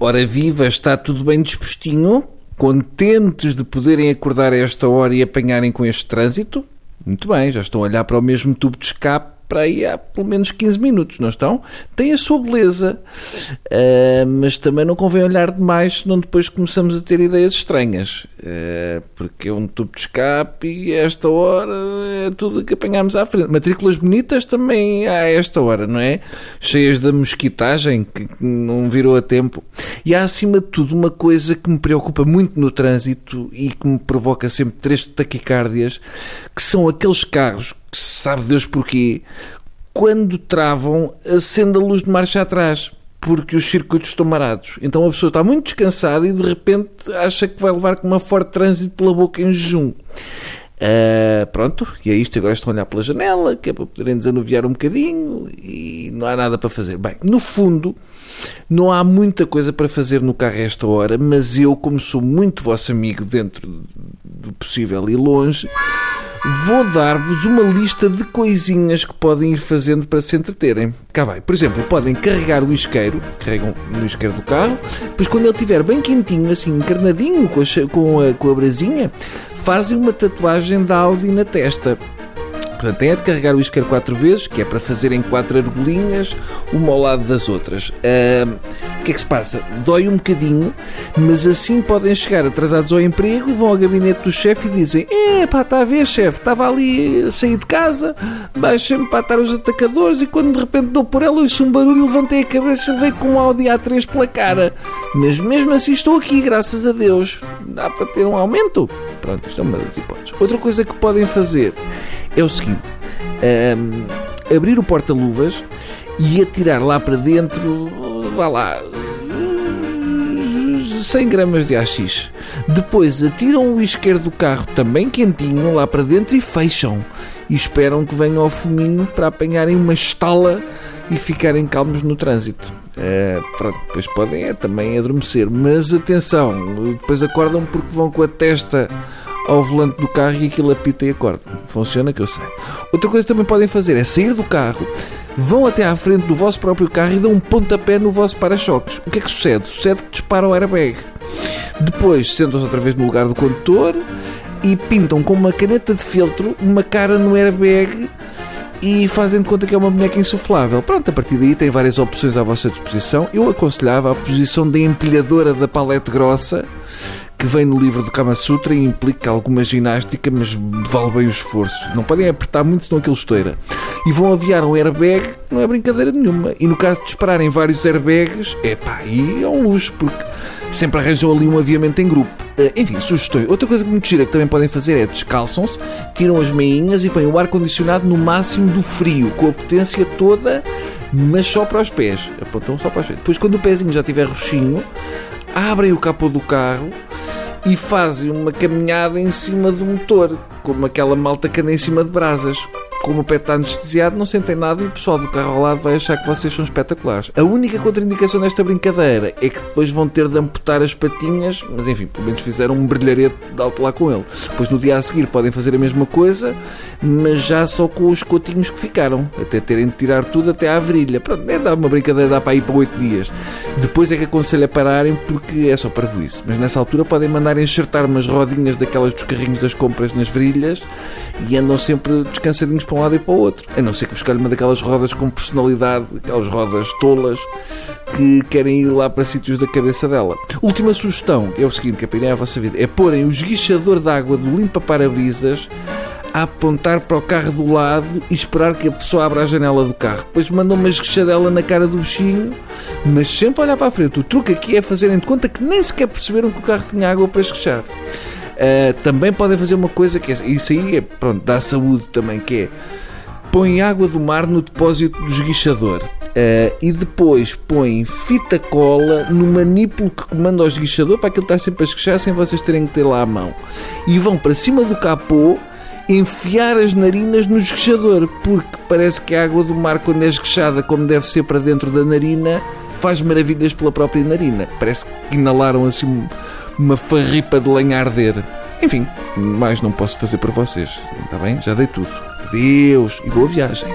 Ora viva, está tudo bem dispostinho? Contentes de poderem acordar a esta hora e apanharem com este trânsito? Muito bem, já estão a olhar para o mesmo tubo de escape para aí há pelo menos 15 minutos, não estão? Tem a sua beleza, uh, mas também não convém olhar demais, senão depois começamos a ter ideias estranhas, porque é um tubo de escape e a esta hora é tudo que apanhamos à frente. Matrículas bonitas também há a esta hora, não é? Cheias da mosquitagem, que não virou a tempo. E há acima de tudo uma coisa que me preocupa muito no trânsito e que me provoca sempre três taquicárdias, que são aqueles carros sabe Deus porquê, quando travam, acende a luz de marcha atrás, porque os circuitos estão marados. Então a pessoa está muito descansada e de repente acha que vai levar com uma forte trânsito pela boca em jejum. Uh, pronto, e é isto. Agora estão a olhar pela janela, que é para poderem desanuviar um bocadinho e não há nada para fazer. Bem, no fundo, não há muita coisa para fazer no carro a esta hora, mas eu, como sou muito vosso amigo dentro do possível e longe, vou dar-vos uma lista de coisinhas que podem ir fazendo para se entreterem. Cá vai. Por exemplo, podem carregar o isqueiro, carregam no isqueiro do carro, depois quando ele estiver bem quentinho, assim, encarnadinho, com a, com a, com a brasinha, fazem uma tatuagem da Audi na testa. Portanto, tem é de carregar o isqueiro quatro vezes, que é para fazerem quatro argolinhas, uma ao lado das outras. Uh, o que é que se passa? Dói um bocadinho, mas assim podem chegar atrasados ao emprego vão ao gabinete do chefe e dizem: É, pá, está a ver, chefe, estava ali a sair de casa, baixei-me para estar os atacadores e quando de repente dou por ela, ouço um barulho, levantei a cabeça e veio com um Audi A3 pela cara. Mas mesmo assim estou aqui, graças a Deus. Dá para ter um aumento? Pronto, isto é uma das hipóteses. Outra coisa que podem fazer é o seguinte: um, abrir o porta-luvas e atirar lá para dentro, vá lá, 100 gramas de AX. Depois atiram o isqueiro do carro também quentinho lá para dentro e fecham. E esperam que venha ao fuminho para apanharem uma estala e ficarem calmos no trânsito. Uh, pronto, depois podem é, também adormecer, mas atenção, depois acordam porque vão com a testa ao volante do carro e aquilo apita e acorda. Funciona que eu sei. Outra coisa que também podem fazer é sair do carro, vão até à frente do vosso próprio carro e dão um pontapé no vosso para-choques. O que é que sucede? Sucede que dispara o airbag. Depois sentam-se outra vez no lugar do condutor e pintam com uma caneta de feltro uma cara no airbag e fazem de conta que é uma boneca insuflável. Pronto, a partir daí tem várias opções à vossa disposição. Eu aconselhava a posição da empilhadora da palete grossa, que vem no livro do Kama Sutra e implica alguma ginástica, mas vale bem o esforço. Não podem apertar muito, senão aquilo estoura. E vão aviar um airbag, não é brincadeira nenhuma. E no caso de dispararem vários airbags, é pá, aí é um luxo, porque sempre arranjam ali um aviamento em grupo. Eh, enfim, sugestões. Outra coisa que me gira que também podem fazer é descalçam-se, tiram as meinhas e põem o ar-condicionado no máximo do frio, com a potência toda, mas só para os pés. Apontam só para os pés. Depois, quando o pezinho já tiver roxinho, abrem o capô do carro e fazem uma caminhada em cima do motor, como aquela malta que anda em cima de brasas como o pé está anestesiado, não sentem nada e o pessoal do carro ao lado vai achar que vocês são espetaculares. A única contraindicação desta brincadeira é que depois vão ter de amputar as patinhas, mas enfim, pelo menos fizeram um brilharete de alto lá com ele. Depois no dia a seguir podem fazer a mesma coisa, mas já só com os cotinhos que ficaram, até terem de tirar tudo até à virilha. Pronto, é dar uma brincadeira, dá para ir para 8 dias. Depois é que aconselho a pararem porque é só para isso. Mas nessa altura podem mandar enxertar umas rodinhas daquelas dos carrinhos das compras nas virilhas e andam sempre descansadinhos para um lado e para o outro. A não ser que escolha uma daquelas rodas com personalidade, aquelas rodas tolas que querem ir lá para sítios da cabeça dela. Última sugestão, é o seguinte, que é a vossa vida, é porem o esguichador de água do limpa-parabrisas a apontar para o carro do lado e esperar que a pessoa abra a janela do carro. Depois mandam uma esguichadela na cara do bichinho, mas sempre olhar para a frente. O truque aqui é fazerem de conta que nem sequer perceberam que o carro tinha água para esguichar. Uh, também podem fazer uma coisa que é, isso aí é, pronto, dá saúde também, que é põe água do mar no depósito do esguichador. Uh, e depois põe fita cola no manípulo que comanda o esguichador para aquilo estar sempre a esguichar sem vocês terem que ter lá a mão. E vão para cima do capô enfiar as narinas no esguichador, porque parece que a água do mar, quando é esguichada como deve ser para dentro da narina, faz maravilhas pela própria narina. Parece que inalaram assim uma farripa de lenha a arder. Enfim, mais não posso fazer para vocês. Está bem? Já dei tudo. Deus e boa viagem.